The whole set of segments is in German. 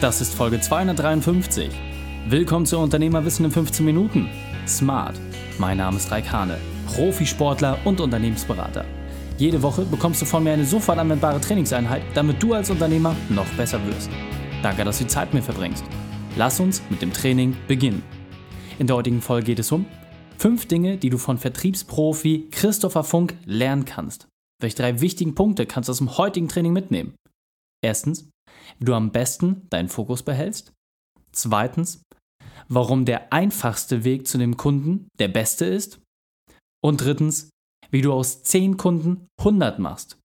Das ist Folge 253. Willkommen zu Unternehmerwissen in 15 Minuten. Smart. Mein Name ist Raik Hane, Profisportler und Unternehmensberater. Jede Woche bekommst du von mir eine sofort anwendbare Trainingseinheit, damit du als Unternehmer noch besser wirst. Danke, dass du die Zeit mit mir verbringst. Lass uns mit dem Training beginnen. In der heutigen Folge geht es um fünf Dinge, die du von Vertriebsprofi Christopher Funk lernen kannst. Welche drei wichtigen Punkte kannst du aus dem heutigen Training mitnehmen? Erstens, wie du am besten deinen Fokus behältst. Zweitens, warum der einfachste Weg zu dem Kunden der beste ist. Und drittens, wie du aus 10 Kunden 100 machst.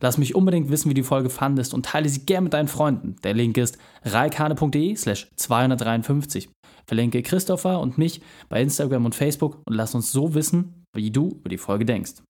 Lass mich unbedingt wissen, wie die Folge fandest und teile sie gern mit deinen Freunden. Der Link ist reikane.de slash 253. Verlinke Christopher und mich bei Instagram und Facebook und lass uns so wissen, wie du über die Folge denkst.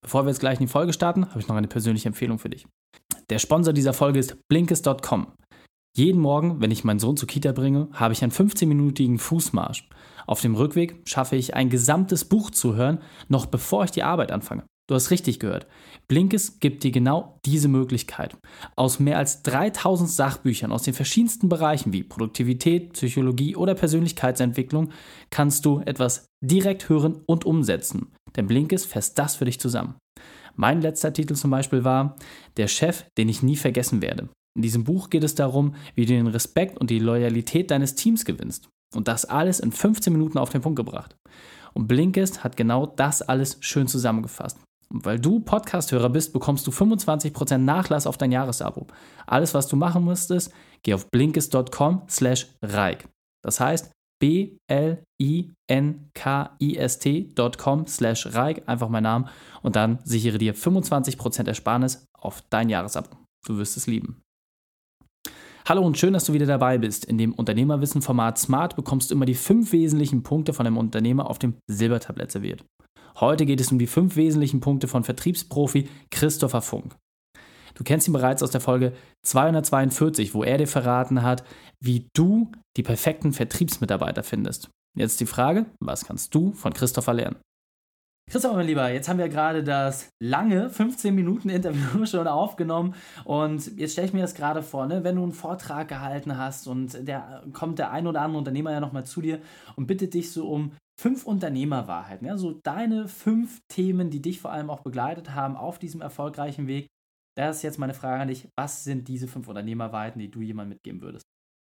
Bevor wir jetzt gleich in die Folge starten, habe ich noch eine persönliche Empfehlung für dich. Der Sponsor dieser Folge ist Blinkes.com. Jeden Morgen, wenn ich meinen Sohn zur Kita bringe, habe ich einen 15-minütigen Fußmarsch. Auf dem Rückweg schaffe ich ein gesamtes Buch zu hören, noch bevor ich die Arbeit anfange. Du hast richtig gehört. Blinkes gibt dir genau diese Möglichkeit. Aus mehr als 3000 Sachbüchern aus den verschiedensten Bereichen wie Produktivität, Psychologie oder Persönlichkeitsentwicklung kannst du etwas direkt hören und umsetzen. Denn Blinkes fasst das für dich zusammen. Mein letzter Titel zum Beispiel war Der Chef, den ich nie vergessen werde. In diesem Buch geht es darum, wie du den Respekt und die Loyalität deines Teams gewinnst. Und das alles in 15 Minuten auf den Punkt gebracht. Und Blinkist hat genau das alles schön zusammengefasst. Und weil du Podcast-Hörer bist, bekommst du 25% Nachlass auf dein Jahresabo. Alles, was du machen musst, ist, geh auf blinkist.com slash reik. Das heißt, b-l-i-n-k-i-s-t.com slash reik, einfach mein Name, und dann sichere dir 25% Ersparnis auf dein Jahresabo. Du wirst es lieben. Hallo und schön, dass du wieder dabei bist. In dem Unternehmerwissen-Format Smart bekommst du immer die fünf wesentlichen Punkte von einem Unternehmer auf dem Silbertablett serviert. Heute geht es um die fünf wesentlichen Punkte von Vertriebsprofi Christopher Funk. Du kennst ihn bereits aus der Folge 242, wo er dir verraten hat, wie du die perfekten Vertriebsmitarbeiter findest. Jetzt die Frage, was kannst du von Christopher lernen? Christopher, mein Lieber, jetzt haben wir gerade das lange 15 Minuten Interview schon aufgenommen und jetzt stelle ich mir das gerade vor, ne? wenn du einen Vortrag gehalten hast und der kommt der ein oder andere Unternehmer ja nochmal zu dir und bittet dich so um fünf Unternehmerwahrheiten. Ja? So deine fünf Themen, die dich vor allem auch begleitet haben auf diesem erfolgreichen Weg. Das ist jetzt meine Frage an dich. Was sind diese fünf Unternehmerwahrheiten, die du jemandem mitgeben würdest?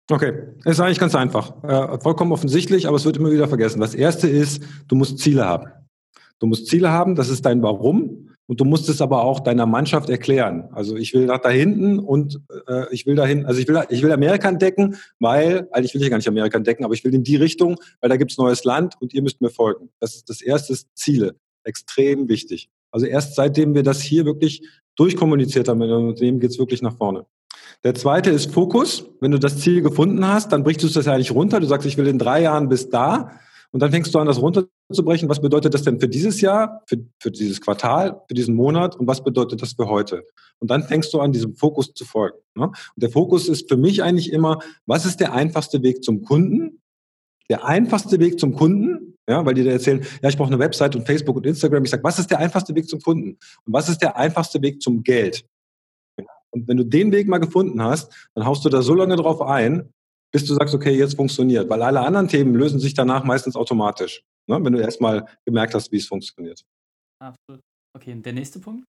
Okay, ist eigentlich ganz einfach. Äh, vollkommen offensichtlich, aber es wird immer wieder vergessen. Das erste ist, du musst Ziele haben. Du musst Ziele haben, das ist dein Warum. Und du musst es aber auch deiner Mannschaft erklären. Also ich will nach da hinten und äh, ich will dahin, also ich will, ich will Amerika entdecken, weil, also ich will hier gar nicht Amerika entdecken, aber ich will in die Richtung, weil da gibt's neues Land und ihr müsst mir folgen. Das ist das erste Ziele. Extrem wichtig. Also erst seitdem wir das hier wirklich durchkommuniziert haben mit dem Unternehmen, geht's wirklich nach vorne. Der zweite ist Fokus. Wenn du das Ziel gefunden hast, dann brichst du das ja eigentlich runter. Du sagst, ich will in drei Jahren bis da. Und dann fängst du an, das runterzubrechen. Was bedeutet das denn für dieses Jahr, für, für dieses Quartal, für diesen Monat und was bedeutet das für heute? Und dann fängst du an, diesem Fokus zu folgen. Ne? Und der Fokus ist für mich eigentlich immer, was ist der einfachste Weg zum Kunden? Der einfachste Weg zum Kunden, ja, weil die da erzählen, ja, ich brauche eine Website und Facebook und Instagram. Ich sage, was ist der einfachste Weg zum Kunden? Und was ist der einfachste Weg zum Geld? Und wenn du den Weg mal gefunden hast, dann haust du da so lange drauf ein, bis du sagst, okay, jetzt funktioniert. Weil alle anderen Themen lösen sich danach meistens automatisch, ne? wenn du erstmal gemerkt hast, wie es funktioniert. Absolut. Okay, und der nächste Punkt?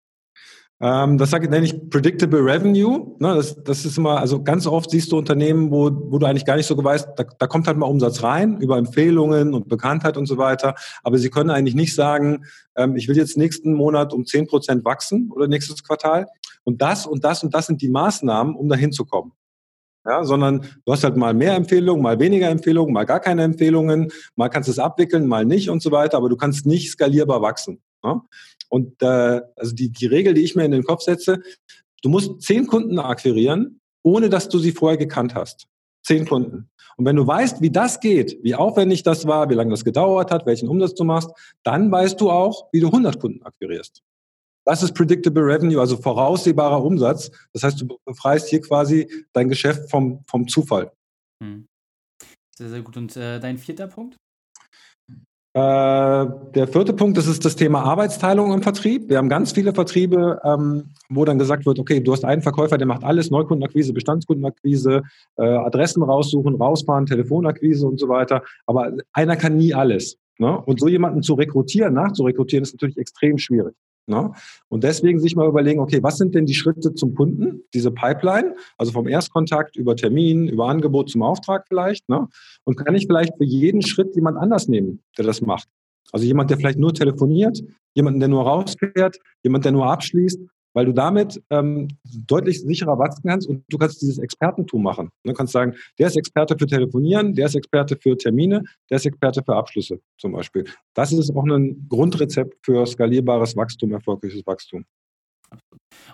Ähm, das sage nenne ich Predictable Revenue. Ne, das, das ist immer, also ganz oft siehst du Unternehmen, wo, wo du eigentlich gar nicht so weißt, da, da kommt halt mal Umsatz rein über Empfehlungen und Bekanntheit und so weiter. Aber sie können eigentlich nicht sagen, ähm, ich will jetzt nächsten Monat um zehn Prozent wachsen oder nächstes Quartal. Und das und das und das sind die Maßnahmen, um dahin zu kommen. Ja, sondern du hast halt mal mehr Empfehlungen, mal weniger Empfehlungen, mal gar keine Empfehlungen, mal kannst du es abwickeln, mal nicht und so weiter, aber du kannst nicht skalierbar wachsen. Ja? Und äh, also die, die Regel, die ich mir in den Kopf setze, du musst zehn Kunden akquirieren, ohne dass du sie vorher gekannt hast. Zehn Kunden. Und wenn du weißt, wie das geht, wie aufwendig das war, wie lange das gedauert hat, welchen Umsatz du machst, dann weißt du auch, wie du 100 Kunden akquirierst. Das ist Predictable Revenue, also voraussehbarer Umsatz. Das heißt, du befreist hier quasi dein Geschäft vom, vom Zufall. Hm. Sehr, sehr gut. Und äh, dein vierter Punkt? Äh, der vierte Punkt, das ist das Thema Arbeitsteilung im Vertrieb. Wir haben ganz viele Vertriebe, ähm, wo dann gesagt wird, okay, du hast einen Verkäufer, der macht alles, Neukundenakquise, Bestandskundenakquise, äh, Adressen raussuchen, rausfahren, Telefonakquise und so weiter. Aber einer kann nie alles. Ne? Und so jemanden zu rekrutieren, nachzurekrutieren, ist natürlich extrem schwierig. Ne? Und deswegen sich mal überlegen, okay, was sind denn die Schritte zum Kunden, diese Pipeline, also vom Erstkontakt über Termin, über Angebot zum Auftrag vielleicht. Ne? Und kann ich vielleicht für jeden Schritt jemand anders nehmen, der das macht? Also jemand, der vielleicht nur telefoniert, jemanden, der nur rausfährt, jemand, der nur abschließt weil du damit ähm, deutlich sicherer wachsen kannst und du kannst dieses Expertentum machen. Du kannst sagen, der ist Experte für Telefonieren, der ist Experte für Termine, der ist Experte für Abschlüsse zum Beispiel. Das ist auch ein Grundrezept für skalierbares Wachstum, erfolgreiches Wachstum.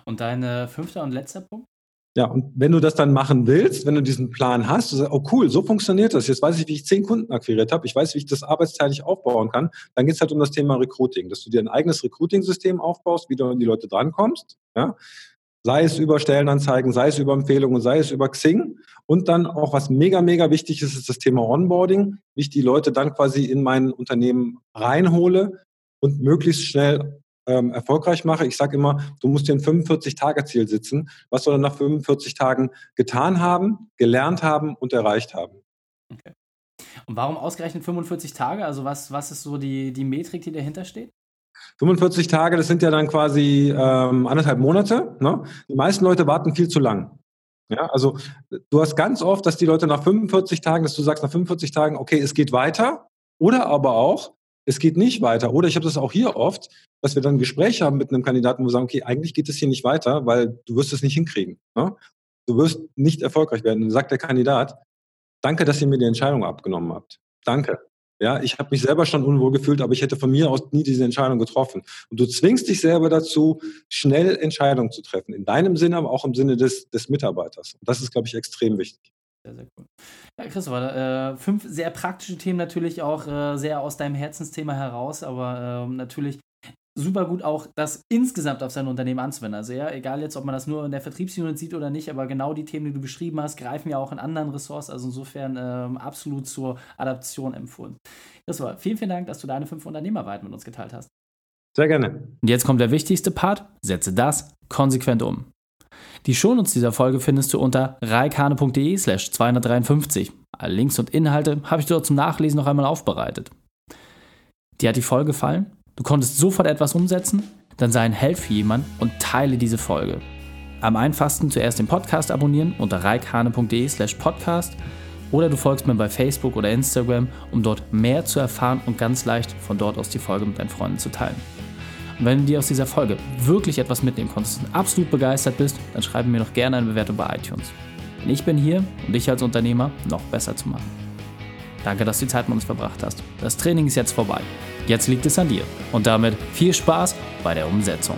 Und dein fünfter und letzter Punkt? Ja, und wenn du das dann machen willst, wenn du diesen Plan hast, du sagst, oh cool, so funktioniert das. Jetzt weiß ich, wie ich zehn Kunden akquiriert habe. Ich weiß, wie ich das arbeitsteilig aufbauen kann. Dann geht es halt um das Thema Recruiting, dass du dir ein eigenes Recruiting-System aufbaust, wie du an die Leute drankommst. Ja? Sei es über Stellenanzeigen, sei es über Empfehlungen, sei es über Xing. Und dann auch, was mega, mega wichtig ist, ist das Thema Onboarding, wie ich die Leute dann quasi in mein Unternehmen reinhole und möglichst schnell ähm, erfolgreich mache. Ich sage immer, du musst dir ein 45-Tage-Ziel sitzen. Was soll er nach 45 Tagen getan haben, gelernt haben und erreicht haben? Okay. Und warum ausgerechnet 45 Tage? Also was, was ist so die, die Metrik, die dahinter steht? 45 Tage, das sind ja dann quasi ähm, anderthalb Monate. Ne? Die meisten Leute warten viel zu lang. Ja, also du hast ganz oft, dass die Leute nach 45 Tagen, dass du sagst nach 45 Tagen, okay, es geht weiter. Oder aber auch, es geht nicht weiter. Oder ich habe das auch hier oft, dass wir dann ein Gespräch haben mit einem Kandidaten, wo wir sagen, okay, eigentlich geht es hier nicht weiter, weil du wirst es nicht hinkriegen. Ne? Du wirst nicht erfolgreich werden. dann sagt der Kandidat, danke, dass ihr mir die Entscheidung abgenommen habt. Danke. Ja, ich habe mich selber schon unwohl gefühlt, aber ich hätte von mir aus nie diese Entscheidung getroffen. Und du zwingst dich selber dazu, schnell Entscheidungen zu treffen. In deinem Sinne, aber auch im Sinne des, des Mitarbeiters. Und das ist, glaube ich, extrem wichtig. Sehr, sehr cool. Ja, Christopher, äh, fünf sehr praktische Themen natürlich auch äh, sehr aus deinem Herzensthema heraus, aber äh, natürlich super gut auch das insgesamt auf sein Unternehmen anzuwenden. Also ja, egal jetzt, ob man das nur in der Vertriebsunit sieht oder nicht, aber genau die Themen, die du beschrieben hast, greifen ja auch in anderen Ressorts. Also insofern ähm, absolut zur Adaption empfohlen. Christopher, vielen, vielen Dank, dass du deine fünf Unternehmerweiten mit uns geteilt hast. Sehr gerne. Und jetzt kommt der wichtigste Part. Setze das konsequent um. Die Shownotes dieser Folge findest du unter reikane.de slash 253. Alle Links und Inhalte habe ich dort zum Nachlesen noch einmal aufbereitet. Dir hat die Folge gefallen? Du konntest sofort etwas umsetzen? Dann sei ein Held für jemand und teile diese Folge. Am einfachsten zuerst den Podcast abonnieren unter reikane.de slash podcast oder du folgst mir bei Facebook oder Instagram, um dort mehr zu erfahren und ganz leicht von dort aus die Folge mit deinen Freunden zu teilen. Und wenn du dir aus dieser Folge wirklich etwas mitnehmen konntest und absolut begeistert bist, dann schreibe mir doch gerne eine Bewertung bei iTunes. Denn ich bin hier, um dich als Unternehmer noch besser zu machen. Danke, dass du die Zeit mit uns verbracht hast. Das Training ist jetzt vorbei. Jetzt liegt es an dir. Und damit viel Spaß bei der Umsetzung.